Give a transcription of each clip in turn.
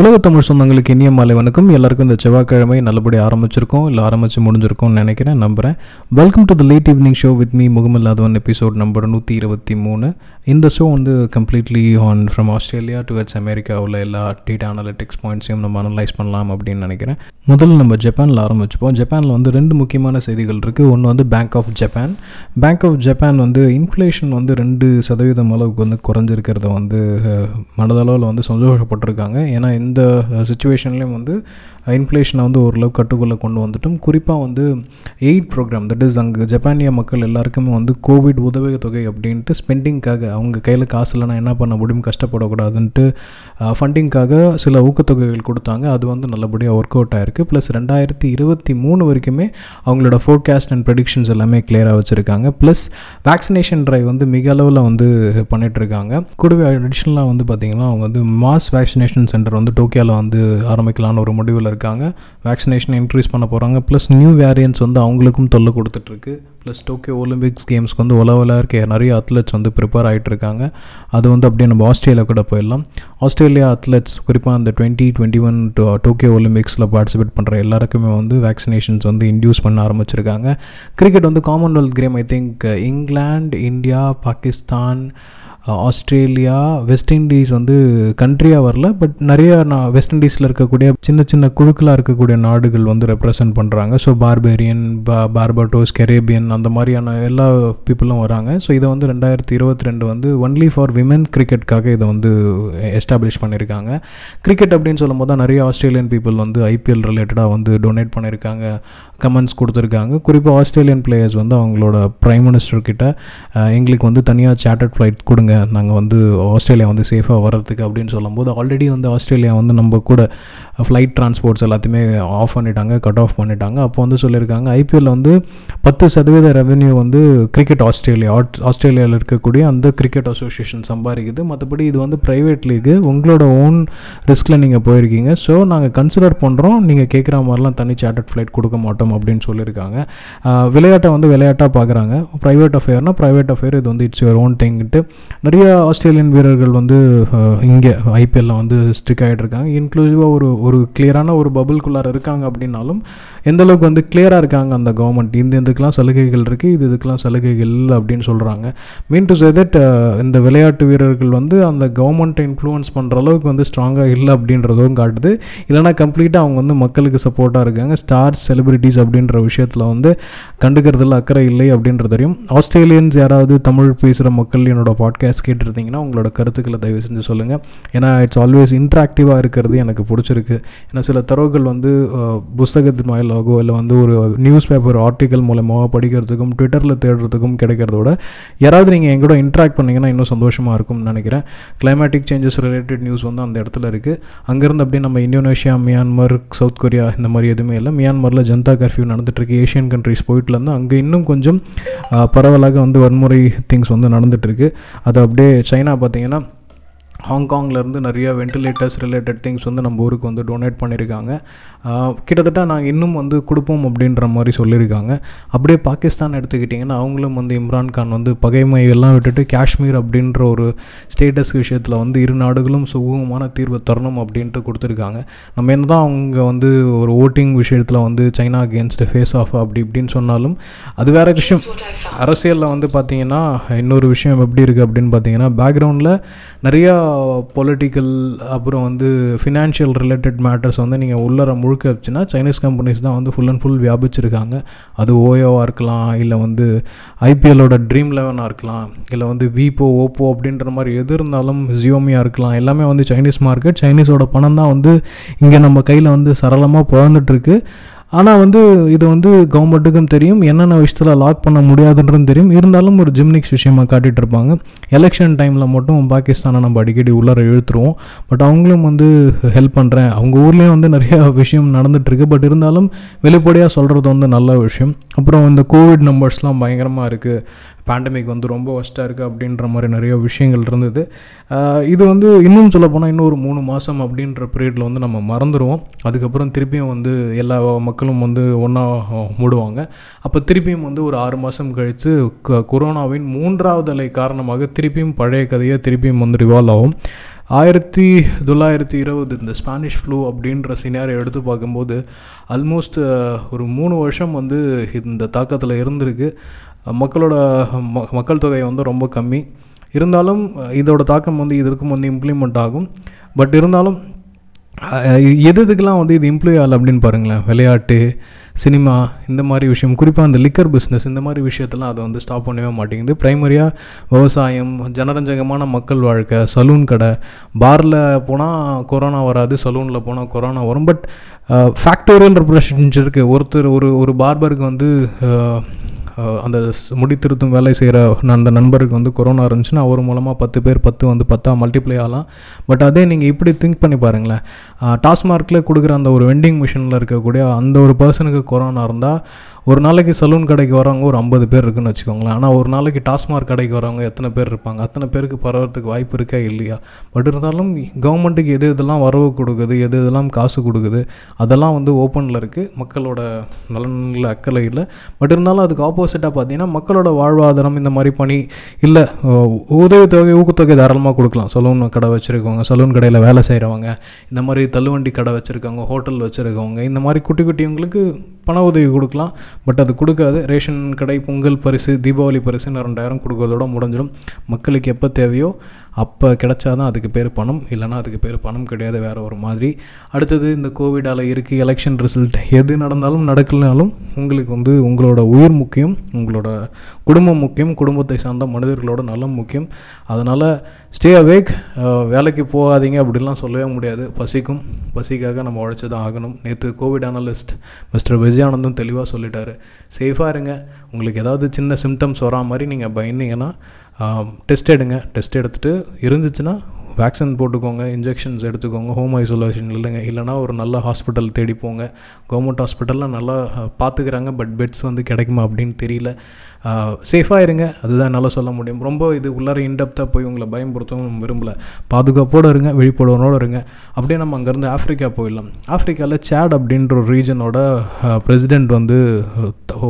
உலக தமிழ் சொந்தங்களுக்கு இனிய மாலை வணக்கம். எல்லாருக்கும் இந்த செவ்வாய்க்கிழமை நல்லபடியாக ஆரம்பிச்சிருக்கோம். இல்லை ஆரம்பித்து முடிஞ்சிருக்கோம்னு நினைக்கிறேன் நம்புகிறேன் welcome to the late evening show with me முகமில்லாதவன் episode number நூற்றி இருபத்தி மூணு. இந்த ஷோ வந்து completely on from Australia towards America உள்ள எல்லா டேட்டா அனாலிட்டிக்ஸ் பாயிண்ட்ஸையும் நம்ம அனலைஸ் பண்ணலாம் அப்படின்னு நினைக்கிறேன். முதல்ல நம்ம ஜப்பானில் ஆரம்பிச்சுப்போம். ஜப்பானில் வந்து ரெண்டு முக்கியமான செய்திகள் இருக்குது ஒன்று வந்து bank of Japan bank of Japan வந்து இன்ஃப்ளேஷன் வந்து ரெண்டு சதவீதம் அளவுக்கு வந்து குறைஞ்சிருக்கிறத வந்து மனதளவில் வந்து சந்தோஷப்பட்டிருக்காங்க. ஏன்னா இந்த சுச்சுவேஷன்லேயும் வந்து இன்ஃப்ளேஷனை வந்து ஓரளவு கட்டுக்குள்ளே கொண்டு வந்துட்டும். குறிப்பாக வந்து எய்ட் ப்ரோக்ராம் தட் இஸ் அங்கே ஜப்பானிய மக்கள் எல்லாருக்குமே வந்து கோவிட் உதவித்தொகை அப்படின்ட்டு ஸ்பெண்டிங்காக அவங்க கையில் காசு இல்லைனா என்ன பண்ண முடியும்? கஷ்டப்படக்கூடாதுன்ட்டு ஃபண்டிங்காக சில ஊக்கத்தொகைகள் கொடுத்தாங்க. அது வந்து நல்லபடியாக ஒர்க் அவுட் ஆயிருக்கு. ப்ளஸ் ரெண்டாயிரத்தி இருபத்தி மூணு வரைக்குமே அவங்களோட ஃபோர்காஸ்ட் அண்ட் ப்ரெடிக்ஷன்ஸ் எல்லாமே கிளியராக வச்சுருக்காங்க. ப்ளஸ் வேக்சினேஷன் ட்ரைவ் வந்து மிக அளவில் வந்து பண்ணிகிட்ருக்காங்க கூடவே அடிஷ்னலாக வந்து பார்த்திங்கன்னா அவங்க வந்து மாஸ் வேக்சினேஷன் சென்டர் வந்து டோக்கியோவில் வந்து ஆரம்பிக்கலான்னு ஒரு முடிவில் இருக்காங்க. வேக்சினேஷன் இன்க்ரீஸ் பண்ண போகிறாங்க ப்ளஸ் நியூ வேரியன்ட்ஸ் வந்து அவங்களுக்கும் தொல்லை கொடுத்துட்ருக்கு. ப்ளஸ் டோக்கியோ ஒலிம்பிக்ஸ் கேம்ஸ்க்கு வந்து உலகில் இருக்க நிறைய அத்லெட்ஸ் வந்து ப்ரிப்பேர் ஆகிட்டு இருக்காங்க அது வந்து அப்படியே நம்ம ஆஸ்திரேலியா கூட போயிடலாம். ஆஸ்திரேலியா அத்லெட்ஸ் குறிப்பாக அந்த டுவெண்ட்டி டுவெண்ட்டி ஒன் டோக்கியோ ஒலிம்பிக்ஸில் பார்ட்டிசிபேட் பண்ணுற எல்லாருக்குமே வந்து வேக்சினேஷன்ஸ் வந்து இன்டியூஸ் பண்ண ஆரம்பிச்சிருக்காங்க. கிரிக்கெட் வந்து Commonwealth game I think England India Pakistan Australia West Indies வந்து கண்ட்ரியாக வரல பட் நிறையா நான் வெஸ்ட் இண்டீஸில் இருக்கக்கூடிய சின்ன சின்ன குழுக்களாக இருக்கக்கூடிய நாடுகள் வந்து ரெப்ரசன்ட் பண்ணுறாங்க ஸோ பார்பேரியன் பா பார்பட்டோஸ் கெரேபியன் அந்த மாதிரியான எல்லா பீப்புளும் வராங்க. ஸோ இதை வந்து ரெண்டாயிரத்தி இருபத்தி ரெண்டு வந்து ஒன்லி ஃபார் விமன் கிரிக்கெட்காக இதை வந்து எஸ்டாப்ளிஷ் பண்ணியிருக்காங்க. கிரிக்கெட் அப்படின்னு சொல்லும் போது தான் நிறைய ஆஸ்திரேலியன் பீப்புள் வந்து ஐபிஎல் ரிலேட்டடாக வந்து டொனேட் பண்ணியிருக்காங்க கமெண்ட்ஸ் கொடுத்துருக்காங்க. குறிப்பாக ஆஸ்திரேலியன் பிளேயர்ஸ் வந்து அவங்களோட ப்ரைம் மினிஸ்டர்கிட்ட எங்களுக்கு வந்து தனியாக சார்ட்டர்ட் ஃப்ளைட் கொடுங்க நாங்கள் வந்து ஆஸ்திரேலியா வந்து சேஃபாக வர்றதுக்கு அப்படின்னு சொல்லும்போது ஆல்ரெடி வந்து ஆஸ்திரேலியா வந்து நம்ம கூட ஃப்ளைட் டிரான்ஸ்போர்ட்ஸ் எல்லாத்தையுமே ஆஃப் பண்ணிட்டாங்க கட் ஆஃப் பண்ணிட்டாங்க. அப்போ வந்து சொல்லியிருக்காங்க ஐபிஎல்ல வந்து பத்து சதவீத ரெவென்யூ வந்து கிரிக்கெட் ஆஸ்திரேலியா ஆட்- ஆஸ்திரேலியாவில் இருக்கக்கூடிய அந்த கிரிக்கெட் அசோசியேஷன் சம்பாதிக்குது. மற்றபடி இது வந்து ப்ரைவேட் லீக்கு உங்களோட ஓன் ரிஸ்கில் நீங்கள் போயிருக்கீங்க. ஸோ நாங்கள் கன்சிடர் பண்ணுறோம் நீங்கள் கேட்குற மாதிரிலாம் தனி சார்ட்டர்ட் ஃப்ளைட் கொடுக்க மாட்டோம் அப்படின்னு சொல்லியிருக்காங்க. விளையாட்டை வந்து விளையாட்டாக பார்க்குறாங்க ப்ரைவேட் அஃபேர்னால் ப்ரைவேட் அஃபேர் இது வந்து இட்ஸ் யுவர் ஓன் திங்கிட்டு நிறைய ஆஸ்திரேலியன் வீரர்கள் வந்து இங்கே ஐபிஎல்ல வந்து ஸ்ட்ரிக் ஆகிட்டு இருக்காங்க இன்க்ளூசிவாக ஒரு ஒரு கிளியரான ஒரு பபுள்குள்ளார இருக்காங்க அப்படின்னாலும் எந்த அளவுக்கு வந்து கிளியராக இருக்காங்க அந்த கவர்மெண்ட் இந்த இதுக்கெலாம் சலுகைகள் இருக்குது இது இதுக்கெலாம் சலுகைகள் இல்லை அப்படின்னு சொல்கிறாங்க மீன் டு சே தட் இந்த விளையாட்டு வீரர்கள் வந்து அந்த கவர்மெண்ட்டை இன்ஃப்ளூயன்ஸ் பண்ணுற அளவுக்கு வந்து ஸ்ட்ராங்காக இல்லை அப்படின்றதும் காட்டுது. இல்லைனா கம்ப்ளீட்டாக அவங்க வந்து மக்களுக்கு சப்போர்ட்டாக இருக்காங்க. ஸ்டார்ஸ் செலிபிரிட்டிஸ் அப்படின்ற விஷயத்தில் வந்து கண்டுக்கிறதுல அக்கறை இல்லை அப்படின்றதையும் ஆஸ்திரேலியன்ஸ் யாராவது தமிழ் பேசுகிற மக்கள் என்னோட பாட்காஸ்ட் கேட்டுருந்தீங்கன்னா உங்களோட கருத்துக்களை தயவு செஞ்சு சொல்லுங்கள் ஏன்னா இட்ஸ் ஆல்வேஸ் இன்ட்ராக்டிவாக இருக்கிறது எனக்கு பிடிச்சிருக்கு. ஏன்னா சில தரவுகள் வந்து அஹ், புஸ்தகத்தின் வாயிலாகவோ இல்லை வந்து ஒரு நியூஸ் பேப்பர் ஆர்டிக்கல் மூலமாக படிக்கிறதுக்கும் ட்விட்டரில் தேடுறதுக்கும் கிடைக்கிறத விட யாராவது நீங்கள் எங்கூட இன்ட்ராக்ட் பண்ணிங்கன்னா இன்னும் சந்தோஷமாக இருக்கும்னு நினைக்கிறேன். கிளைமேட்டிக் சேஞ்சஸ் ரிலேட்டட் நியூஸ் வந்து அந்த இடத்துல இருக்குது அங்கேருந்து அப்படியே நம்ம இந்தோனேஷியா மியான்மர் சவுத் கொரியா இந்த மாதிரி எதுவுமே இல்லை. மியான்மரில் ஜனதா கர்ஃப்யூ நடந்துட்டுருக்கு. ஏஷியன் கண்ட்ரிஸ் போயிட்டுலேருந்து அங்கே இன்னும் கொஞ்சம் பரவலாக வந்து வன்முறை திங்ஸ் வந்து நடந்துகிட்ருக்கு அதை அப்படியே சைனா பார்த்தீங்கன்னா ஹாங்காங்லேருந்து நிறைய வென்டிலேட்டர்ஸ் ரிலேட்டட் திங்ஸ் வந்து நம்ம ஊருக்கு வந்து டொனேட் பண்ணியிருக்காங்க. கிட்டத்தட்ட நாங்கள் இன்னும் வந்து கொடுப்போம் அப்படின்ற மாதிரி சொல்லியிருக்காங்க. அப்படியே பாகிஸ்தான் எடுத்துக்கிட்டிங்கன்னா அவங்களும் வந்து இம்ரான் கான் வந்து பகைமை எல்லாம் விட்டுட்டு காஷ்மீர் அப்படின்ற ஒரு ஸ்டேட்டஸ் விஷயத்தில் வந்து இரு நாடுகளும் சுகூகமான தீர்வு தரணும் அப்படின்ட்டு கொடுத்துருக்காங்க. நம்ம என்ன தான் அவங்க வந்து ஒரு ஓட்டிங் விஷயத்தில் வந்து சைனா அகேன்ஸ்ட் ஃபேஸ் ஆஃப் அப்படி இப்படின்னு சொன்னாலும் அது வேற விஷயம். அரசியலில் வந்து பார்த்திங்கன்னா இன்னொரு விஷயம் எப்படி இருக்குது அப்படின்னு பார்த்தீங்கன்னா பேக்ரவுண்டில் நிறையா பொலிட்டிக்கல் அப்புறம் வந்து ஃபினான்ஷியல் ரிலேட்டட் மேட்டர்ஸ் வந்து நீங்கள் உள்ளர முழுக்க வச்சுன்னா சைனீஸ் கம்பெனிஸ் தான் வந்து ஃபுல் அண்ட் ஃபுல் வியாபிச்சிருக்காங்க. அது ஓயோவாக இருக்கலாம் இல்லை வந்து ஐபிஎல்லோட ட்ரீம் லெவனாக இருக்கலாம் இல்லை வந்து விபோ ஓப்போ அப்படின்ற மாதிரி எது இருந்தாலும் ஜியோமியாக இருக்கலாம். எல்லாமே வந்து சைனீஸ் மார்க்கெட் சைனீஸோட பணம் தான் வந்து இங்கே நம்ம கையில் வந்து சரளமாக பிறந்துட்டுருக்கு ஆனால் வந்து இது வந்து கவர்மெண்ட்டுக்கும் தெரியும். என்னென்ன விஷயத்தில் லாக் பண்ண முடியாதுன்றது தெரியும். இருந்தாலும் ஒரு ஜிம்னிக்ஸ் விஷயமாக காட்டிகிட்டு இருப்பாங்க. எலெக்ஷன் டைமில் மட்டும் பாகிஸ்தானை நம்ம அடிக்கடி உள்ளார இழுத்துருவோம். பட் அவங்களும் வந்து ஹெல்ப் பண்ணுறேன் அவங்க ஊர்லேயும் வந்து நிறைய விஷயம் நடந்துகிட்ருக்கு பட் இருந்தாலும் வெளிப்படையாக சொல்கிறது வந்து நல்ல விஷயம். அப்புறம் இந்த கோவிட் நம்பர்ஸ்லாம் பயங்கரமாக இருக்குது பேண்டமிக் வந்து ரொம்ப ஒஸ்ட்டாக இருக்குது அப்படின்ற மாதிரி நிறைய விஷயங்கள் இருந்தது. இது வந்து இன்னும் சொல்லப்போனால் இன்னும் ஒரு மூணு மாதம் அப்படின்ற பீரியடில் வந்து நம்ம மறந்துடுவோம் அதுக்கப்புறம் திருப்பியும் வந்து எல்லா மக்களும் வந்து ஒன்றா மூடுவாங்க. அப்போ திருப்பியும் வந்து ஒரு ஆறு மாதம் கழித்து க கொரோனாவின் மூன்றாவது அலை காரணமாக திருப்பியும் பழைய கதையை திருப்பியும் வந்து ரிவால்வ் ஆகும். ஆயிரத்தி தொள்ளாயிரத்தி இருபது இந்த ஸ்பானிஷ் ஃப்ளூ அப்படின்ற சினாரியோ எடுத்து பார்க்கும்போது ஆல்மோஸ்ட் ஒரு மூணு வருஷம் வந்து இந்த தாக்கத்தில் இருந்திருக்கு. மக்களோட ம மக்கள் தொகை வந்து ரொம்ப கம்மி. இருந்தாலும் இதோட தாக்கம் வந்து இதற்கும் வந்து இம்ப்ளிமெண்ட் ஆகும். பட் இருந்தாலும் எது எதுக்கெல்லாம் வந்து இது இம்ப்ளூவ் ஆகலை அப்படின்னு பாருங்களேன். விளையாட்டு சினிமா இந்த மாதிரி விஷயம். குறிப்பாக அந்த லிக்கர் பிஸ்னஸ் இந்த மாதிரி விஷயத்தெல்லாம் அதை வந்து ஸ்டாப் பண்ணவே மாட்டேங்குது. ப்ரைமரியாக விவசாயம் ஜனரஞ்சகமான மக்கள் வாழ்க்கை சலூன் கடை. பாரில் போனால் கொரோனா வராது சலூனில் போனால் கொரோனா வரும். பட் ஃபேக்டோரியல் ரெப்ரஷன்ஸ் இருக்குது ஒருத்தர் ஒரு ஒரு பார்பருக்கு வந்து அந்த முடி திருத்தும் வேலை செய்கிற அந்த நண்பருக்கு வந்து கொரோனா இருந்துச்சுன்னா அவர் மூலமாக பத்து பேர் பத்து வந்து பத்தாக மல்டிப்ளை ஆகலாம். பட் அதே நீங்கள் இப்படி திங்க் பண்ணி பாருங்களேன். டாஸ்மார்க்கில் கொடுக்குற அந்த ஒரு வெண்டிங் மிஷினில் இருக்கக்கூடிய அந்த ஒரு பர்சனுக்கு கொரோனா இருந்தால் ஒரு நாளைக்கு சலூன் கடைக்கு வரவங்க ஒரு ஐம்பது பேர் இருக்குன்னு வச்சுக்கோங்களேன். ஆனால் ஒரு நாளைக்கு டாஸ்மார்க் கடைக்கு வரவங்க எத்தனை பேர் இருப்பாங்க? அத்தனை பேருக்கு பரவறதுக்கு வாய்ப்பு இருக்கா இல்லையா? பட் இருந்தாலும் கவர்மெண்ட்டுக்கு எது இதெல்லாம் வரவு கொடுக்குது எது இதெல்லாம் காசு கொடுக்குது அதெல்லாம் வந்து ஓப்பனில் இருக்குது மக்களோட நலன்களில் அக்கறை இல்லை. பட் இருந்தாலும் அதுக்கு ஆப்போசிட்டாக பார்த்தீங்கன்னா மக்களோட வாழ்வாதாரம் இந்த மாதிரி பணி இல்லை. உதவித்தொகை ஊக்கத்தொகை தாராளமாக கொடுக்கலாம். சலூன் கடை வச்சுருக்கவங்க சலூன் கடையில் வேலை செய்கிறவங்க இந்த மாதிரி தள்ளுவண்டி கடை வச்சுருக்கவங்க ஹோட்டல் வச்சுருக்கவங்க இந்த மாதிரி குட்டி குட்டிவங்களுக்கு பண உதவி கொடுக்கலாம். பட் அது கொடுக்காது. ரேஷன் கடை பொங்கல் பரிசு தீபாவளி பரிசுன்னு ரெண்டாயிரம் கொடுக்கறதோட முடிஞ்சிடும். மக்களுக்கு எப்போ தேவையோ அப்போ கிடச்சாதான் அதுக்கு பேர் பணம். இல்லைனா அதுக்கு பேர் பணம் கிடையாது வேறு ஒரு மாதிரி. அடுத்தது இந்த கோவிடால் இருக்குது எலெக்ஷன் ரிசல்ட் எது நடந்தாலும் நடக்கலனாலும் உங்களுக்கு வந்து உங்களோட உயிர் முக்கியம் உங்களோட குடும்பம் முக்கியம் குடும்பத்தை சார்ந்த மனிதர்களோட நலம் முக்கியம். அதனால் ஸ்டே அவேக் வேலைக்கு போகாதீங்க அப்படிலாம் சொல்லவே முடியாது. பசிக்கும் பசிக்காக நம்ம உழைச்சி தான் ஆகணும். நேற்று கோவிட் அனலிஸ்ட் மிஸ்டர் விஜயானந்தும் தெளிவாக சொல்லிட்டாரு. சேஃபாக இருங்க. உங்களுக்கு ஏதாவது சின்ன சிம்டம்ஸ் வரா மாதிரி நீங்கள் பயந்தீங்கன்னா டெஸ்ட் எடுங்க. டெஸ்ட் எடுத்துகிட்டு இருந்துச்சுன்னா வேக்சின் போட்டுக்கோங்க இன்ஜெக்ஷன்ஸ் எடுத்துக்கோங்க ஹோம் ஐசோலேஷன் இல்லைங்க. இல்லைனா ஒரு நல்ல ஹாஸ்பிட்டல் தேடி போங்க. கவர்மெண்ட் ஹாஸ்பிட்டலில் நல்லா பார்த்துக்கிறாங்க பட் பெட்ஸ் வந்து கிடைக்குமா அப்படின்னு தெரியல. சேஃபாக இருங்க. அதுதான் என்னால் சொல்ல முடியும். ரொம்ப இது உள்ளார இன்டெப்த்தாக போய் உங்களை பயன்படுத்தவும் விரும்பல. பாதுகாப்போடு இருங்க விழிப்புணர்வோடு இருங்க. அப்படியே நம்ம அங்கேருந்து ஆஃப்ரிக்கா போயிடலாம். ஆஃப்ரிக்காவில் சேட் அப்படின்ற ஒரு ரீஜனோட பிரசிடெண்ட் வந்து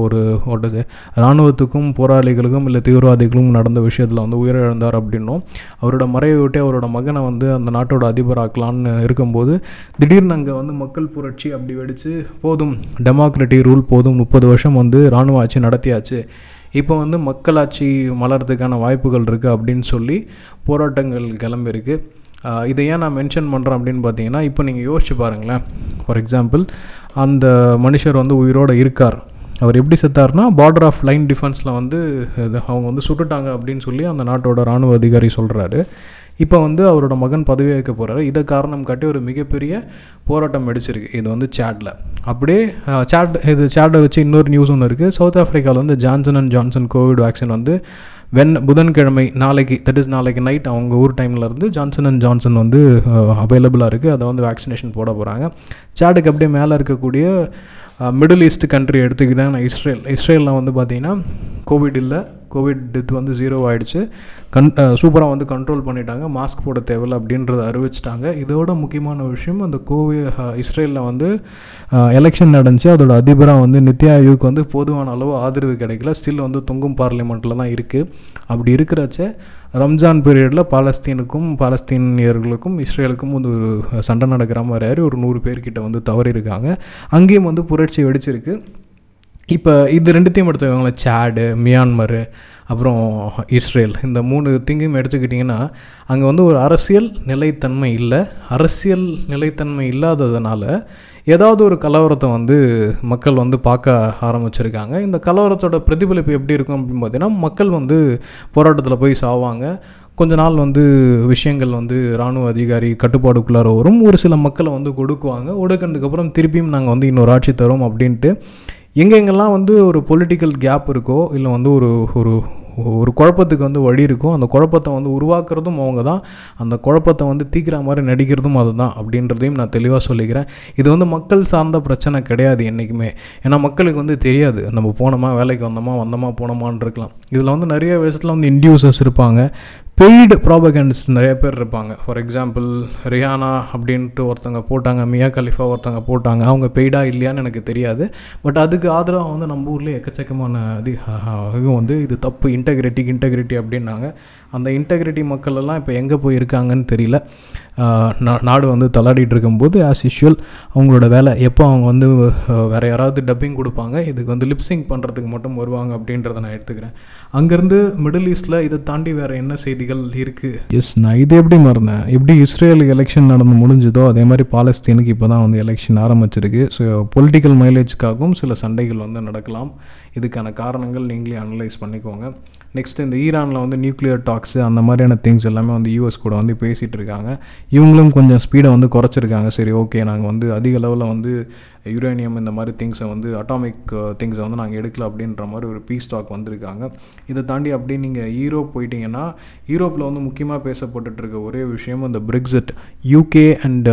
ஒரு ஓட்டது இராணுவத்துக்கும் போராளிகளுக்கும் இல்லை தீவிரவாதிகளுக்கும் நடந்த விஷயத்தில் வந்து உயிரிழந்தார் அப்படின்னும். அவரோட மறைவை விட்டு அவரோட மகனை வந்து அந்த நாட்டோட அதிபராக்கலான்னு இருக்கும்போது திடீர்னு அங்கே வந்து மக்கள் புரட்சி அப்படி வெடித்து போதும் டெமோக்ரட்டி ரூல் போதும் முப்பது வருஷம் வந்து இராணுவ ஆட்சி நடத்தியாச்சு. இப்போ வந்து மக்களாட்சி மலர்றதுக்கான வாய்ப்புகள் இருக்குது அப்படின்னு சொல்லி போராட்டங்கள் கிளம்பியிருக்கு. இதை ஏன் நான் மென்ஷன் பண்ணுறேன் அப்படின்னு பார்த்தீங்கன்னா இப்போ நீங்கள் யோசிச்சு பாருங்களேன். ஃபார் எக்ஸாம்பிள் அந்த மனுஷர் வந்து உயிரோடு இருக்கார். அவர் எப்படி செத்தார்னா பார்டர் ஆஃப் லைன் டிஃபென்ஸில் வந்து அவங்க வந்து சுட்டுட்டாங்க அப்படின்னு சொல்லி அந்த நாட்டோட இராணுவ அதிகாரி சொல்கிறாரு இப்போ வந்து அவரோட மகன் பதவி வைக்க போகிறாரு இதை காரணம் காட்டி ஒரு மிகப்பெரிய போராட்டம் வெடிச்சிருக்கு. இது வந்து சேட்டில் அப்படியே சேட் இது சேட்டை வச்சு இன்னொரு நியூஸ் ஒன்று இருக்குது சவுத் ஆஃப்ரிக்காவில் வந்து Johnson and Johnson Covid vaccine வந்து வென் புதன்கிழமை நாளைக்கு தட் இஸ் நாளைக்கு நைட் அவங்க ஊர் டைமில் இருந்து ஜான்சன் அண்ட் ஜான்சன் வந்து அவைலபிளாக இருக்குது அதை வந்து வேக்சினேஷன் போட போகிறாங்க சேடுக்கு அப்படியே மேலே இருக்கக்கூடிய மிடில் ஈஸ்ட் கண்ட்ரி எடுத்துக்கிட்டாங்கன்னா இஸ்ரேல். இஸ்ரேலில் வந்து பார்த்திங்கன்னா கோவிட் இல்லை. கோவிட் டெத் வந்து ஜீரோ ஆகிடுச்சு கன் சூப்பராக வந்து கண்ட்ரோல் பண்ணிட்டாங்க. மாஸ்க் போட தேவையில்ல அப்படின்றத அறிவிச்சிட்டாங்க. இதோட முக்கியமான விஷயம் அந்த கோவி இஸ்ரேலில் வந்து எலெக்ஷன் நடந்துச்சு. அதோட அதிபராக வந்து நித்யா வந்து போதுமான அளவு ஆதரவு கிடைக்கல. ஸ்டில் வந்து தொங்கும் பார்லிமெண்ட்டில் தான் இருக்குது அப்படி இருக்கிறச்ச ரம்ஜான் பீரியடில் பாலஸ்தீனுக்கும் பாலஸ்தீனியர்களுக்கும் இஸ்ரேலுக்கும் வந்து ஒரு சண்டை நடக்கிற மாதிரி ஒரு நூறு பேர்கிட்ட வந்து தவறி இருக்காங்க அங்கேயும் வந்து புரட்சி வெடிச்சிருக்கு. இப்போ இது ரெண்டுத்தையும் எடுத்துக்கோங்களேன் சேடு மியான்மர் அப்புறம் இஸ்ரேல் இந்த மூணு திங்கையும் எடுத்துக்கிட்டிங்கன்னா அங்கே வந்து ஒரு அரசியல் நிலைத்தன்மை இல்லை. அரசியல் நிலைத்தன்மை இல்லாததுனால ஏதாவது ஒரு கலவரத்தை வந்து மக்கள் வந்து பார்க்க ஆரம்பிச்சிருக்காங்க. இந்த கலவரத்தோட பிரதிபலிப்பு எப்படி இருக்கும் அப்படின்னு பார்த்தீங்கன்னா மக்கள் வந்து போராட்டத்தில் போய் சாவாங்க. கொஞ்ச நாள் வந்து விஷயங்கள் வந்து இராணுவ அதிகாரி கட்டுப்பாடுக்குள்ளார வரும். ஒரு சில மக்களை வந்து கொடுக்குவாங்க ஒடுக்கினதுக்கப்புறம் திருப்பியும் நாங்கள் வந்து இன்னொரு ஆட்சி தரோம் அப்படின்ட்டு எங்கெங்கெல்லாம் வந்து ஒரு பொலிட்டிக்கல் கேப் இருக்கோ இல்லை வந்து ஒரு ஒரு ஒரு குழப்பத்துக்கு வந்து வழி இருக்கும் அந்த குழப்பத்தை வந்து உருவாக்குறதும் அவங்க தான். அந்த குழப்பத்தை வந்து தீக்கிற மாதிரி நடிக்கிறதும் அதுதான் அப்படின்றதையும் நான் தெளிவாக சொல்லிக்கிறேன். இது வந்து மக்கள் சார்ந்த பிரச்சனை கிடையாது என்றைக்குமே ஏன்னா மக்களுக்கு வந்து தெரியாது. நம்ம போனோமா வேலைக்கு வந்தோமா வந்தோமா போனோமான்னு இருக்கலாம். இதில் வந்து நிறைய விஷயத்தில் வந்து இன்டியூசர்ஸ் இருப்பாங்க. பெய்டு ப்ராபகன்ஸ் நிறைய பேர் இருப்பாங்க. ஃபார் எக்ஸாம்பிள் ரியானா அப்படின்ட்டு ஒருத்தங்க போட்டாங்க மியா கலிஃபா ஒருத்தங்க போட்டாங்க. அவங்க பெய்டா இல்லையான்னு எனக்கு தெரியாது. பட் அதுக்கு ஆதரவாக வந்து நம்ம ஊரில் எக்கச்சக்கமான அதிகம் வந்து இது தப்பு இன்டெகிரிட்டி இன்டெகிரிட்டி அப்படின்னாங்க. அந்த இன்டெகிரிட்டி மக்கள் எல்லாம் இப்போ எங்கே போய் இருக்காங்கன்னு தெரியல நாடு வந்து தள்ளாடிட்டு இருக்கும்போது ஆஸ் யூஷுவல் அவங்களோட வேலை எப்போ அவங்க வந்து வேறு யாராவது டப்பிங் கொடுப்பாங்க இதுக்கு வந்து லிப்ஸிங் பண்ணுறதுக்கு மட்டும் வருவாங்க அப்படின்றத நான் எடுத்துக்கிறேன். அங்கேருந்து மிடில் ஈஸ்ட்டில் இதை தாண்டி வேறு என்ன செய்திகள் இருக்குது எஸ் நான் இது எப்படி மறந்தேன்? எப்படி இஸ்ரேலுக்கு எலெக்ஷன் நடந்து முடிஞ்சதோ அதே மாதிரி பாலஸ்தீனுக்கு இப்போ தான் வந்து எலெக்ஷன் ஆரம்பிச்சிருக்கு. ஸோ பொலிட்டிக்கல் மைலேஜ்க்காகவும் சில சண்டைகள் வந்து நடக்கலாம். இதுக்கான காரணங்கள் நீங்களே அனலைஸ் பண்ணிக்கோங்க. நெக்ஸ்ட் இந்த ஈரானில் வந்து நியூக்ளியர் டாக்ஸு அந்த மாதிரியான திங்ஸ் எல்லாமே வந்து யூஎஸ் கூட வந்து பேசிகிட்டு இருக்காங்க. இவங்களும் கொஞ்சம் ஸ்பீடை வந்து குறைச்சிருக்காங்க. சரி ஓகே நாங்கள் வந்து அதிக லெவலில் வந்து யுரேனியம் இந்த மாதிரி திங்ஸை வந்து அட்டாமிக் திங்ஸை வந்து நாங்கள் எடுக்கல அப்படின்ற மாதிரி ஒரு பீஸ் ஸ்டாக் வந்திருக்காங்க. இதை தாண்டி அப்படியே நீங்கள் ஈரோப் போயிட்டீங்கன்னா யூரோப்பில் வந்து முக்கியமாக பேசப்பட்டுருக்க ஒரே விஷயம் இந்த பிரெக்ஸிட் யூகே அண்ட்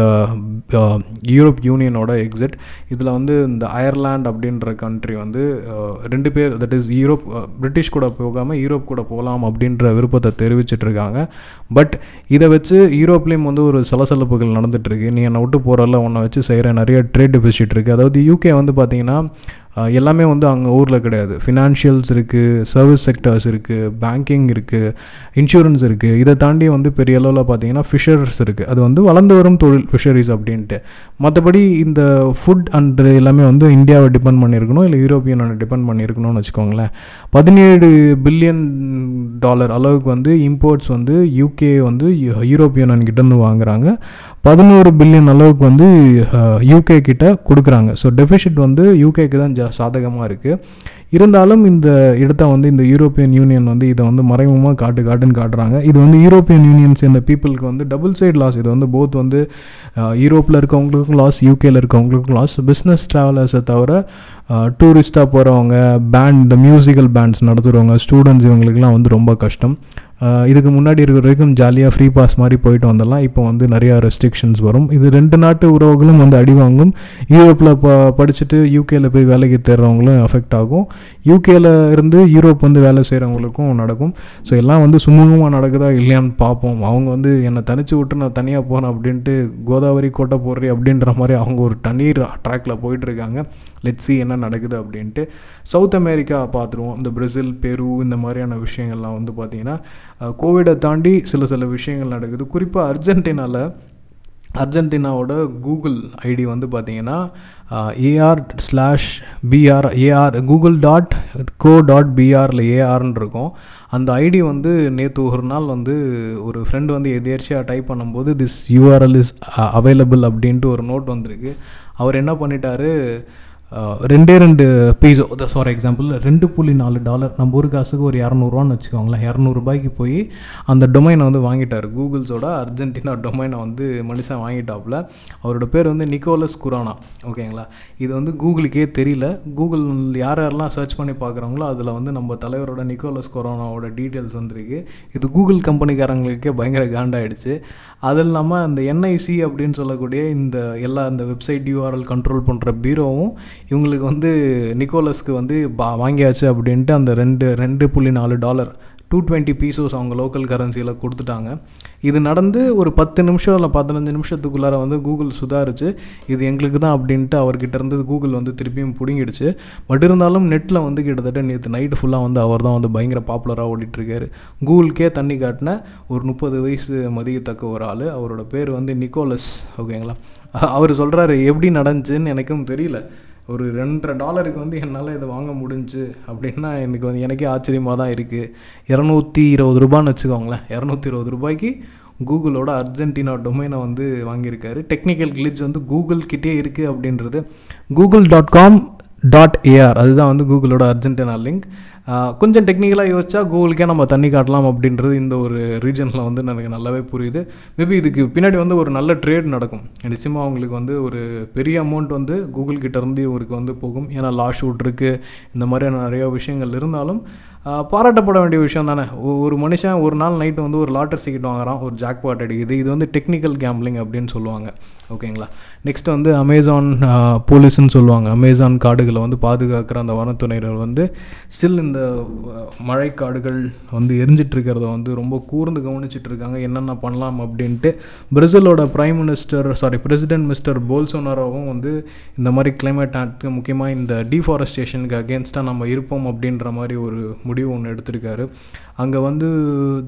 யூரோப் யூனியனோட எக்ஸிட் இதில் வந்து இந்த அயர்லாண்ட் அப்படின்ற கண்ட்ரி வந்து uh, ரெண்டு பேர் தட் இஸ் யூரோப் பிரிட்டிஷ் கூட போகாமல் யூரோப் கூட போகலாம் அப்படின்ற விருப்பத்தை தெரிவிச்சிட்ருக்காங்க. பட் இதை வச்சு யூரோப்லேயும் வந்து ஒரு சலசலப்புகள் நடந்துகிட்ருக்கு நீ என்னை விட்டு போகிறல உன்னை வச்சு செய்கிற நிறைய ட்ரேட் டெபிசிட் இருக்குது அதாவது யூகே வந்து பார்த்திங்கன்னா எல்லாமே வந்து அங்கே ஊரில் கிடையாது. ஃபினான்ஷியல்ஸ் இருக்குது சர்வீஸ் செக்டர்ஸ் இருக்குது பேங்கிங் இருக்குது இன்சூரன்ஸ் இருக்குது இதை தாண்டி வந்து பெரிய அளவில் பார்த்தீங்கன்னா ஃபிஷர்ஸ் இருக்குது அது வந்து வளர்ந்து வரும் தொழில் ஃபிஷரிஸ் அப்படின்ட்டு. மற்றபடி இந்த ஃபுட் அண்ட் எல்லாமே வந்து இந்தியாவை டிபெண்ட் பண்ணியிருக்கணும் இல்லை யூரோப்பியனை டிபெண்ட் பண்ணியிருக்கணும்னு வச்சுக்கோங்களேன். பதினேழு பில்லியன் டாலர் அளவுக்கு வந்து இம்போர்ட்ஸ் வந்து யூகே வந்து யூரோப்பியன் கிட்டேருந்து வாங்குகிறாங்க பதினோரு பில்லியன் அளவுக்கு வந்து யூகே கிட்ட கொடுக்குறாங்க. ஸோ டெஃபிஷிட் வந்து யூகேக்கு தான் ஜா சாதகமாக இருக்குது இருந்தாலும் இந்த இடத்த வந்து இந்த யூரோப்பியன் யூனியன் வந்து இதை வந்து மறைமுகமாக காட்டு காட்டுன்னு காட்டுறாங்க. இது வந்து யூரோப்பியன் யூனியன் சேர்ந்த பீப்புளுக்கு வந்து டபுள் சைடு லாஸ் இது வந்து போத் வந்து யூரோப்பில் இருக்கவங்களுக்கும் லாஸ் யூகேல இருக்கவங்களுக்கும் லாஸ் பிஸ்னஸ் ட்ராவலர்ஸை தவிர டூரிஸ்ட்டாக போகிறவங்க பேண்ட் இந்த மியூசிக்கல் பேண்ட்ஸ் நடத்துகிறவங்க ஸ்டூடெண்ட்ஸ் இவங்களுக்குலாம் வந்து ரொம்ப கஷ்டம். இதுக்கு முன்னாடி இருக்கிற வரைக்கும் ஜாலியாக ஃப்ரீ பாஸ் மாதிரி போயிட்டு வந்துடலாம் இப்போ வந்து நிறையா ரெஸ்ட்ரிக்ஷன்ஸ் வரும். இது ரெண்டு நாட்டு உறவுகளும் வந்து அடி வாங்கும். யூரோப்பில் ப படிச்சுட்டு யூகேயில் போய் வேலைக்கு தேடுறவங்களும் எஃபெக்ட் ஆகும். யூகேயில் இருந்து யூரோப் வந்து வேலை செய்கிறவங்களுக்கும் நடக்கும். ஸோ எல்லாம் வந்து சுமூகமாக நடக்குதா இல்லையான்னு பார்ப்போம். அவங்க வந்து என்னை தனிச்சு விட்டு நான் தனியாக போகிறேன் அப்படின்ட்டு கோதாவரி கோட்டை போடுறி அப்படின்ற மாதிரி அவங்க ஒரு தண்ணீர் ட்ராக்கில் போயிட்டுருக்காங்க லெட்ஸி என்ன நடக்குது அப்படின்ட்டு. சவுத் அமெரிக்கா பார்த்துருவோம். இந்த பிரேசில் பெரு இந்த மாதிரியான விஷயங்கள்லாம் வந்து பார்த்திங்கன்னா கோவிடை தாண்டி சில சில விஷயங்கள் நடக்குது. குறிப்பாக அர்ஜென்டினாவில் அர்ஜென்டினாவோட கூகுள் ஐடி வந்து பார்த்திங்கன்னா AR slash PR AR Google dot co dot பிஆரில் ஏஆர்ன்னு இருக்கும். அந்த ஐடி வந்து நேற்று ஒரு நாள் வந்து ஒரு ஃப்ரெண்டு வந்து எதேர்ச்சியாக டைப் பண்ணும்போது திஸ் யூஆர்எல் இஸ் அவைலபிள் அப்படின்ட்டு ஒரு நோட் வந்திருக்கு. அவர் என்ன பண்ணிட்டாரு ரெண்டே ரெண்டு பீஸோ ஃபார் எக்ஸாம்பிள் ரெண்டு புள்ளி நாலு டாலர். நம்ம ஒரு காசுக்கு ஒரு இரநூறுவான்னு வச்சுக்கோங்களேன். இரநூறுபாய்க்கு போய் அந்த டொமைனை வந்து வாங்கிட்டார். கூகுள்ஸோட அர்ஜென்டினா டொமைனை வந்து மனுஷன் வாங்கிட்டாப்புல. அவரோட பேர் வந்து நிக்கோலஸ் குரானா. ஓகேங்களா? இது வந்து கூகுளுக்கே தெரியல. கூகுள் யார் யாரெல்லாம் சர்ச் பண்ணி பார்க்குறாங்களோ அதில் வந்து நம்ம தலைவரோட நிக்கோலஸ் கொரோனாவோட டீட்டெயில்ஸ் வந்துருக்கு. இது கூகுள் கம்பெனிக்காரங்களுக்கே பயங்கர காண்டாயிடுச்சு. அது இல்லாமல் அந்த என்ஐசி அப்படின்னு சொல்லக்கூடிய இந்த எல்லா இந்த வெப்சைட் யூஆர்எல் கண்ட்ரோல் பண்ணுற பீரோவும் இவங்களுக்கு வந்து நிக்கோலஸ்க்கு வந்து பா வாங்கியாச்சு அப்படின்ட்டு அந்த ரெண்டு ரெண்டு புள்ளி நாலு டாலர் டூ டுவெண்ட்டி பீசோஸ் அவங்க லோக்கல் கரன்சியில் கொடுத்துட்டாங்க. இது நடந்து ஒரு பத்து நிமிஷம் இல்லை பதினஞ்சு நிமிஷத்துக்குள்ளார வந்து கூகுள் சுதாரிச்சு இது எங்களுக்கு தான் அப்படின்ட்டு அவர்கிட்ட இருந்து கூகுள் வந்து திருப்பியும் பிடுங்கிடுச்சு. பட் இருந்தாலும் நெட்டில் வந்து கிட்டத்தட்ட நேற்று நைட்டு ஃபுல்லாக வந்து அவர் தான் வந்து பயங்கர பாப்புலராக ஓடிட்டுருக்காரு. கூகுளுக்கே தண்ணி காட்டின ஒரு முப்பது வயசு மதியத்தக்க ஒரு ஆள். அவரோட பேர் வந்து நிக்கோலஸ் ஓகேங்களா அவர் சொல்கிறாரு எப்படி நடந்துச்சுன்னு எனக்கும் தெரியல. ஒரு ரெண்டரை டாலருக்கு வந்து என்னால் இதை வாங்க முடிஞ்சு அப்படின்னா எனக்கு வந்து எனக்கே ஆச்சரியமாக தான் இருக்குது இரநூத்தி இருபது ரூபான்னு வச்சுக்கோங்களேன். இரநூத்தி இருபது ரூபாய்க்கு கூகுளோட அர்ஜென்டினா டொமைனை வந்து வாங்கியிருக்காரு. டெக்னிக்கல் கிளிச் வந்து கூகுள் கிட்டே இருக்குது அப்படின்றது. Google dot com dot AR அதுதான் வந்து கூகுளோட அர்ஜென்டினா லிங்க். கொஞ்சம் டெக்னிக்கலாக யோசிச்சா கூகுளுக்கே நம்ம தண்ணி காட்டலாம் அப்படின்றது இந்த ஒரு ரீஜனில் வந்து எனக்கு நல்லாவே புரியுது. மேபி இதுக்கு பின்னாடி வந்து ஒரு நல்ல ட்ரேட் நடக்கும். நிச்சயமாக அவங்களுக்கு வந்து ஒரு பெரிய அமௌண்ட் வந்து கூகுள் கிட்டேருந்து இவருக்கு வந்து போகும். ஏன்னா லா ஷூட் இருக்குது இந்த மாதிரியான நிறையா விஷயங்கள் இருந்தாலும் பாராட்டப்பட வேண்டிய விஷயம் தானே. ஒரு மனுஷன் ஒரு நாள் நைட்டு வந்து ஒரு லாட்டரி டிக்கெட் வாங்குறான். ஒரு ஜாக்பாட் அடிக்குது. இது வந்து டெக்னிக்கல் கேம்பிளிங் அப்படின்னு சொல்லுவாங்க. ஓகேங்களா? நெக்ஸ்ட் வந்து அமேசான் போலீஸ்னு சொல்லுவாங்க. அமேசான் காடுகளை வந்து பாதுகாக்கிற அந்த வனத்துறையினர் வந்து ஸ்டில் இந்த மழை காடுகள் வந்து எரிஞ்சிட்ருக்கிறத வந்து ரொம்ப கூர்ந்து கவனிச்சிட்டு இருக்காங்க என்னென்ன பண்ணலாம் அப்படின்ட்டு பிரேசிலோட prime minister sorry president mister போல்சோனாரோவும் வந்து இந்த மாதிரி கிளைமேட் ஆக்ட் முக்கியமாக இந்த டீஃபாரஸ்டேஷனுக்கு அகேன்ஸ்டாக நம்ம இருப்போம் அப்படின்ற மாதிரி ஒரு முடிவு ஒன்று எடுத்திருக்காரு. அங்கே வந்து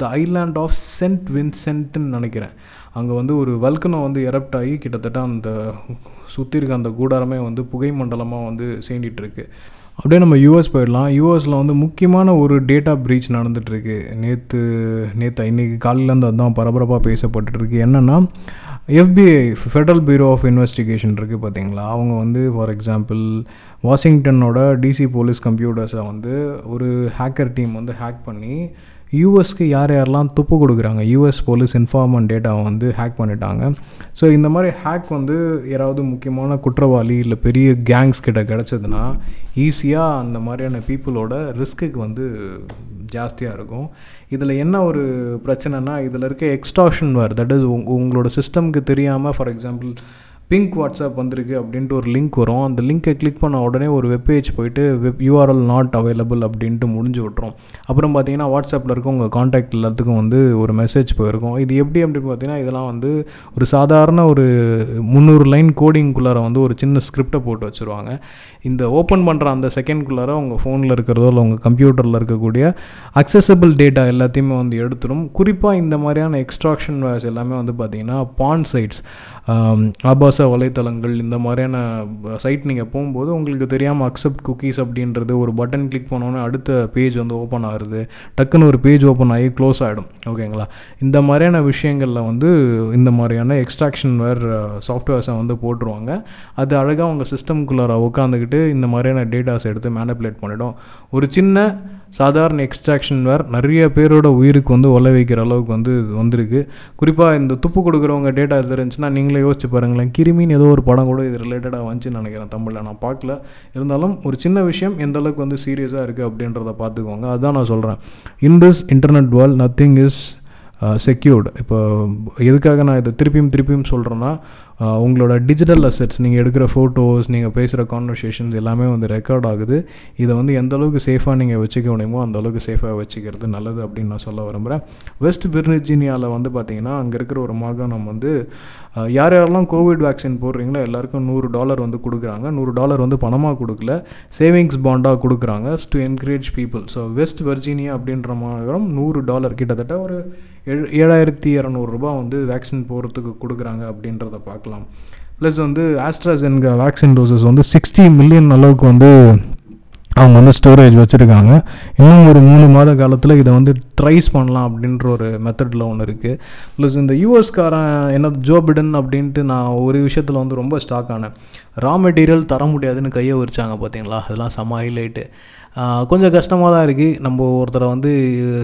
த ஐலாண்ட் ஆஃப் சென்ட் வின்சென்ட்னு நினைக்கிறேன். அங்கே வந்து ஒரு வல்கனம் வந்து எரப்ட் ஆகி கிட்டத்தட்ட அந்த சுற்றி இருக்க அந்த கூடாரமே வந்து புகை மண்டலமாக வந்து சேர்ந்துட்டுருக்கு அப்படியே நம்ம யூஎஸ் போயிடலாம். யூஎஸில் வந்து முக்கியமான ஒரு டேட்டா ப்ரீச் நடந்துகிட்ருக்கு நேற்று நேற்று இன்றைக்கி காலையிலேருந்து அதுதான் பரபரப்பாக பேசப்பட்டுருக்கு என்னென்னா FBI federal bureau of investigation இருக்குது பார்த்தீங்களா அவங்க வந்து ஃபார் எக்ஸாம்பிள் வாஷிங்டனோட டிசி போலீஸ் கம்ப்யூட்டர்ஸை வந்து ஒரு ஹேக்கர் டீம் வந்து ஹேக் பண்ணி யூஎஸ்க்கு யார் யாரெல்லாம் துப்பு கொடுக்குறாங்க? யூஎஸ் போலீஸ் இன்ஃபார்மன் டேட்டாவை வந்து ஹேக் பண்ணிட்டாங்க. ஸோ இந்த மாதிரி ஹேக் வந்து யாராவது முக்கியமான குற்றவாளி இல்லை பெரிய கேங்ஸ் கிட்ட கிடச்சதுன்னா ஈஸியாக அந்த மாதிரியான பீப்புளோட ரிஸ்க்குக்கு வந்து ஜாஸ்தியாக இருக்கும். இதில் என்ன ஒரு பிரச்சனைனா இதில் இருக்க எக்ஸ்டாஷன் வேர் தட் இஸ் உங்களோட சிஸ்டம்க்கு தெரியாமல் ஃபார் எக்ஸாம்பிள் பிங்க் வாட்ஸ்அப் வந்திருக்கு அப்படின்ட்டு ஒரு லிங்க் வரும். அந்த லிங்க்கை கிளிக் பண்ண உடனே ஒரு வெப்பேஜ் போயிட்டு வெப் யூஆர்எல் நாட் அவைலபிள் அப்படின்ட்டு முடிஞ்சு விட்ரும் அப்புறம் பார்த்தீங்கன்னா வாட்ஸ்அப்பில் இருக்க உங்கள் காண்டாக்ட் எல்லாத்துக்கும் வந்து ஒரு மெசேஜ் போயிருக்கும். இது எப்படி அப்படின்னு பார்த்தீங்கன்னா இதெல்லாம் வந்து ஒரு சாதாரண ஒரு முந்நூறு லைன் கோடிங்குள்ளார வந்து ஒரு சின்ன ஸ்கிரிப்டை போட்டு வச்சுருவாங்க. இந்த ஓப்பன் பண்ணுற அந்த செகண்ட்குள்ளார உங்கள் ஃபோனில் இருக்கிறதோ இல்லை உங்கள் கம்ப்யூட்டரில் இருக்கக்கூடிய அக்சசபிள் டேட்டா எல்லாத்தையுமே வந்து எடுத்துடும் குறிப்பாக இந்த மாதிரியான எக்ஸ்ட்ராக்ஷன் வேர்ஸ் எல்லாமே வந்து பார்த்திங்கன்னா பான் சைட்ஸ் ஆபாஸ் இலவச வலைத்தளங்கள் இந்த மாதிரியான சைட் நீங்கள் போகும்போது உங்களுக்கு தெரியாமல் அக்செப்ட் குக்கீஸ் அப்படின்றது ஒரு பட்டன் கிளிக் பண்ணோன்னே அடுத்த பேஜ் வந்து ஓப்பன் ஆகுது டக்குன்னு ஒரு பேஜ் ஓப்பன் ஆகி க்ளோஸ் ஆகிடும் ஓகேங்களா இந்த மாதிரியான விஷயங்களில் வந்து இந்த மாதிரியான எக்ஸ்ட்ராக்ஷன் வேர் சாஃப்ட்வேர்ஸை வந்து போட்டுருவாங்க. அது அழகாக உங்கள் சிஸ்டம்குள்ளார உட்காந்துக்கிட்டு இந்த மாதிரியான டேட்டாஸ் எடுத்து மேனிப்புலேட் பண்ணிடும். ஒரு சின்ன சாதாரண எக்ஸ்ட்ராக்ஷன் வேர் நிறைய பேரோட உயிருக்கு வந்து ஒலை வைக்கிற அளவுக்கு வந்து வந்திருக்கு. குறிப்பாக இந்த துப்பு கொடுக்குறவங்க டேட்டா இது இருந்துச்சுன்னா நீங்களே யோசிச்சு பாருங்களேன். கிருமின்னு ஏதோ ஒரு படம் கூட இது ரிலேட்டடாக வந்துச்சுன்னு நினைக்கிறேன் தமிழில். நான் பார்க்கல. இருந்தாலும் ஒரு சின்ன விஷயம் எந்த அளவுக்கு வந்து சீரியஸாக இருக்குது அப்படின்றத பார்த்துக்கோங்க. அதுதான் நான் சொல்கிறேன் in this internet world nothing is secured இப்போ எதுக்காக நான் இதை திருப்பியும் திருப்பியும் சொல்கிறேன்னா உங்களோட டிஜிட்டல் அசெட்ஸ் நீங்கள் எடுக்கிற ஃபோட்டோஸ் நீங்கள் பேசுகிற கான்வர்சேஷன்ஸ் எல்லாமே வந்து ரெக்கார்ட் ஆகுது. இதை வந்து எந்த அளவுக்கு சேஃபாக நீங்கள் வச்சுக்க முடியுமோ அந்த அளவுக்கு சேஃபாக வச்சுக்கிறது நல்லது அப்படின்னு நான் சொல்ல விரும்புகிறேன் வெஸ்ட் விர்ஜீனியாவில் வந்து பார்த்திங்கன்னா அங்கே இருக்கிற ஒரு மாகாணம் வந்து யார் யாரெல்லாம் கோவிட் வேக்சின் போடுறீங்களோ எல்லாருக்கும் நூறு டாலர் வந்து கொடுக்குறாங்க. நூறு டாலர் வந்து பணமாக கொடுக்கல. சேவிங்ஸ் பாண்டாக கொடுக்குறாங்க. To encourage people so West Virginia அப்படின்ற மாநகரம் நூறு டாலர் கிட்டத்தட்ட ஒரு ஏழு ஏழாயிரத்தி இரநூறுபா வந்து வேக்சின் போகிறதுக்கு கொடுக்குறாங்க அப்படின்றத பார்க்கலாம். ப்ளஸ் வந்து ஆஸ்ட்ராசென்கா வேக்சின் டோசஸ் வந்து சிக்ஸ்டி மில்லியன் அளவுக்கு வந்து அவங்க வந்து ஸ்டோரேஜ் வச்சுருக்காங்க. இன்னும் ஒரு மூணு மாத காலத்தில் இதை வந்து ட்ரைஸ் பண்ணலாம் அப்படின்ற ஒரு மெத்தடில் ஒன்று இருக்குது ப்ளஸ் இந்த யூஎஸ்காரன் என்ன ஜோ பிடன் அப்படின்ட்டு நான் ஒரு விஷயத்தில் வந்து ரொம்ப ஸ்டாக் ஆனேன். ரா மெட்டீரியல் தர முடியாதுன்னு கையை வரிச்சாங்க பார்த்தீங்களா அதெல்லாம் செம்ம ஹைலைட்டு கொஞ்சம் கஷ்டமாக தான் இருக்குது நம்ம ஒருத்தரை வந்து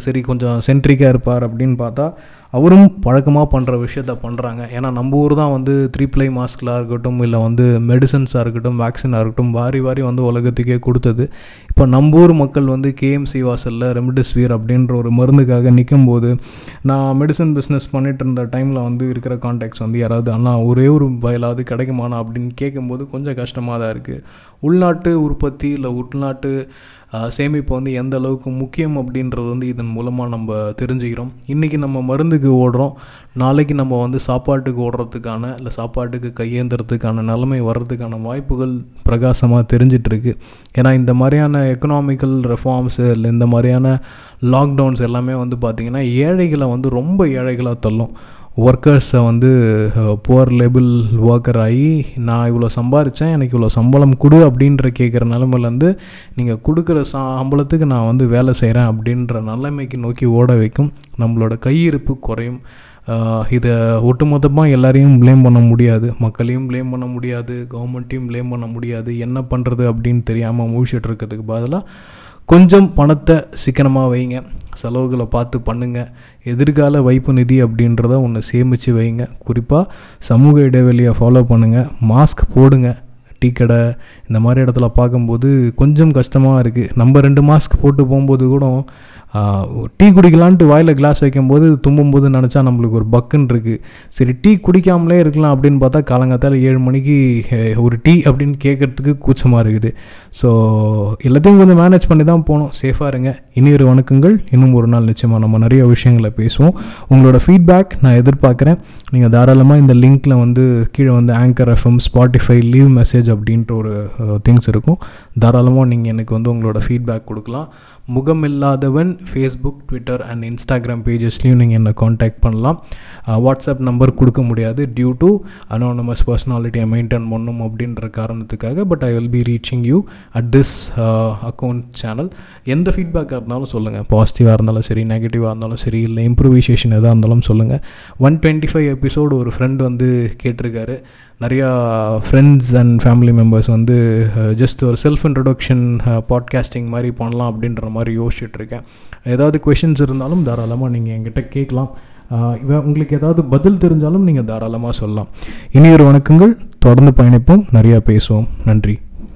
சரி கொஞ்சம் சென்ட்ரிக்காக இருப்பார் அப்படின்னு பார்த்தா அவரும் பழக்கமாக பண்ணுற விஷயத்த பண்ணுறாங்க ஏன்னா நம்ம ஊர் தான் வந்து த்ரீ ப்ளை மாஸ்க்லாம் இருக்கட்டும் இல்லை வந்து மெடிசன்ஸாக இருக்கட்டும் வேக்சினாக இருக்கட்டும் வாரி வாரி வந்து உலகத்துக்கே கொடுத்தது. இப்போ நம்ம ஊர் மக்கள் வந்து கேஎம்சி வாசலில் ரெம்டெசிவிர் அப்படின்ற ஒரு மருந்துக்காக நிற்கும் போது நான் மெடிசன் பிஸ்னஸ் பண்ணிட்டு இருந்த டைமில் வந்து இருக்கிற கான்டாக்ட்ஸ் வந்து யாராவது அண்ணா ஒரே ஒரு வயலாவது கிடைக்குமானா அப்படின்னு கேட்கும்போது கொஞ்சம் கஷ்டமாக தான் இருக்குது உள்நாட்டு உற்பத்தி இல்லை உள்நாட்டு சேமிப்பு வந்து எந்த அளவுக்கு முக்கியம் அப்படின்றது வந்து இதன் மூலமாக நம்ம தெரிஞ்சுக்கிறோம். இன்றைக்கி நம்ம மருந்துக்கு ஓடுறோம். நாளைக்கு நம்ம வந்து சாப்பாட்டுக்கு ஓடுறதுக்கான இல்லை சாப்பாட்டுக்கு கையேந்துறதுக்கான நிலைமை வர்றதுக்கான வாய்ப்புகள் பிரகாசமாக தெரிஞ்சிட்ருக்கு. ஏன்னா இந்த மாதிரியான எக்கனாமிக்கல் ரெஃபார்ம்ஸு இல்லை இந்த மாதிரியான லாக்டவுன்ஸ் எல்லாமே வந்து பார்த்திங்கன்னா ஏழைகளை வந்து ரொம்ப ஏழைகளாக தள்ளும். ஒர்க்கர்ஸை வந்து புவர் லேபிள் ஒர்க்கர் ஆகி நான் இவ்வளோ சம்பாரித்தேன் எனக்கு இவ்வளோ சம்பளம் கொடு அப்படின்ற கேட்குற நிலமையிலேருந்து நீங்கள் கொடுக்குற சம்பளத்துக்கு நான் வந்து வேலை செய்கிறேன் அப்படின்ற நிலைமைக்கு நோக்கி ஓட வைக்கும். நம்மளோட கையிருப்பு குறையும். இதை ஒட்டுமொத்தமாக எல்லாரையும் ப்ளேம் பண்ண முடியாது. மக்களையும் ப்ளேம் பண்ண முடியாது. கவர்மெண்ட்டையும் ப்ளேம் பண்ண முடியாது. என்ன பண்ணுறது அப்படின்னு தெரியாமல் மூழ்கிட்டு இருக்கிறதுக்கு பதிலாக கொஞ்சம் பணத்தை சிக்கனமாக வைங்க. செலவுகளை பார்த்து பண்ணுங்கள் எதிர்கால வைப்பு நிதி அப்படின்றத ஒன்று சேமித்து வைங்க. குறிப்பாக சமூக இடைவெளியை ஃபாலோ பண்ணுங்கள் மாஸ்க் போடுங்க. டீ கடை இந்த மாதிரி இடத்துல பார்க்கும்போது கொஞ்சம் கஷ்டமாக இருக்குது நம்ம ரெண்டு மாஸ்க் போட்டு போகும்போது கூட டீ குடிக்கலான்ட்டு வாயில் கிளாஸ் வைக்கும்போது தும்பும்போது நினச்சா நம்மளுக்கு ஒரு பக்குன்னு இருக்குது சரி டீ குடிக்காமலே இருக்கலாம் அப்படின்னு பார்த்தா காலங்காத்தால் ஏழு மணிக்கு ஒரு டீ அப்படின்னு கேட்குறதுக்கு கூச்சமாக இருக்குது. ஸோ எல்லாத்தையும் கொஞ்சம் மேனேஜ் பண்ணி தான் போகணும். சேஃபாக இருங்க. இன்னொரு வணக்கங்கள். இன்னும் ஒரு நாள் நிச்சயமாக நம்ம நிறைய விஷயங்களை பேசுவோம். உங்களோட ஃபீட்பேக் நான் எதிர்பார்க்குறேன். நீங்கள் தாராளமாக இந்த லிங்க்கில் வந்து கீழே வந்து anchor FM Spotify leave message அப்படின்ற ஒரு திங்ஸ் இருக்கும். தாராளமாக நீங்கள் எனக்கு வந்து உங்களோட ஃபீட்பேக் கொடுக்கலாம். முகமில்லாதவன் ஃபேஸ்புக் ட்விட்டர் அண்ட் இன்ஸ்டாகிராம் பேஜஸ்லையும் நீங்கள் என்னை காண்டாக்ட் பண்ணலாம். வாட்ஸ்அப் நம்பர் கொடுக்க முடியாது டியூ டு அனானமஸ் பர்சனாலிட்டியை மெயின்டைன் பண்ணும் அப்படின்ற காரணத்துக்காக but I will be reaching you at this account channel எந்த ஃபீட்பேக்காக இருந்தாலும் சொல்லுங்கள் பாசிட்டிவாக இருந்தாலும் சரி நெகட்டிவாக இருந்தாலும் சரி இல்லை இம்ப்ரூவைசேஷன் எதாக இருந்தாலும் சொல்லுங்கள் ஒன் டுவெண்ட்டி ஃபைவ் எபிசோடு ஒரு ஃப்ரெண்ட் வந்து கேட்டிருக்காரு. நிறையா ஃப்ரெண்ட்ஸ் அண்ட் ஃபேமிலி மெம்பர்ஸ் வந்து ஜஸ்ட் ஒரு செல்ஃப் இன்ட்ரடக்ஷன் பாட்காஸ்டிங் மாதிரி பண்ணலாம் அப்படின்ற மாதிரி யோசிச்சுட்ருக்கேன் ஏதாவது கொஷின்ஸ் இருந்தாலும் தாராளமாக நீங்கள் என்கிட்ட கேட்கலாம். இவன் உங்களுக்கு ஏதாவது பதில் தெரிஞ்சாலும் நீங்கள் தாராளமாக சொல்லலாம். இனி ஒரு வணக்கங்கள். தொடர்ந்து பயணிப்போம். நிறையா பேசுவோம். நன்றி.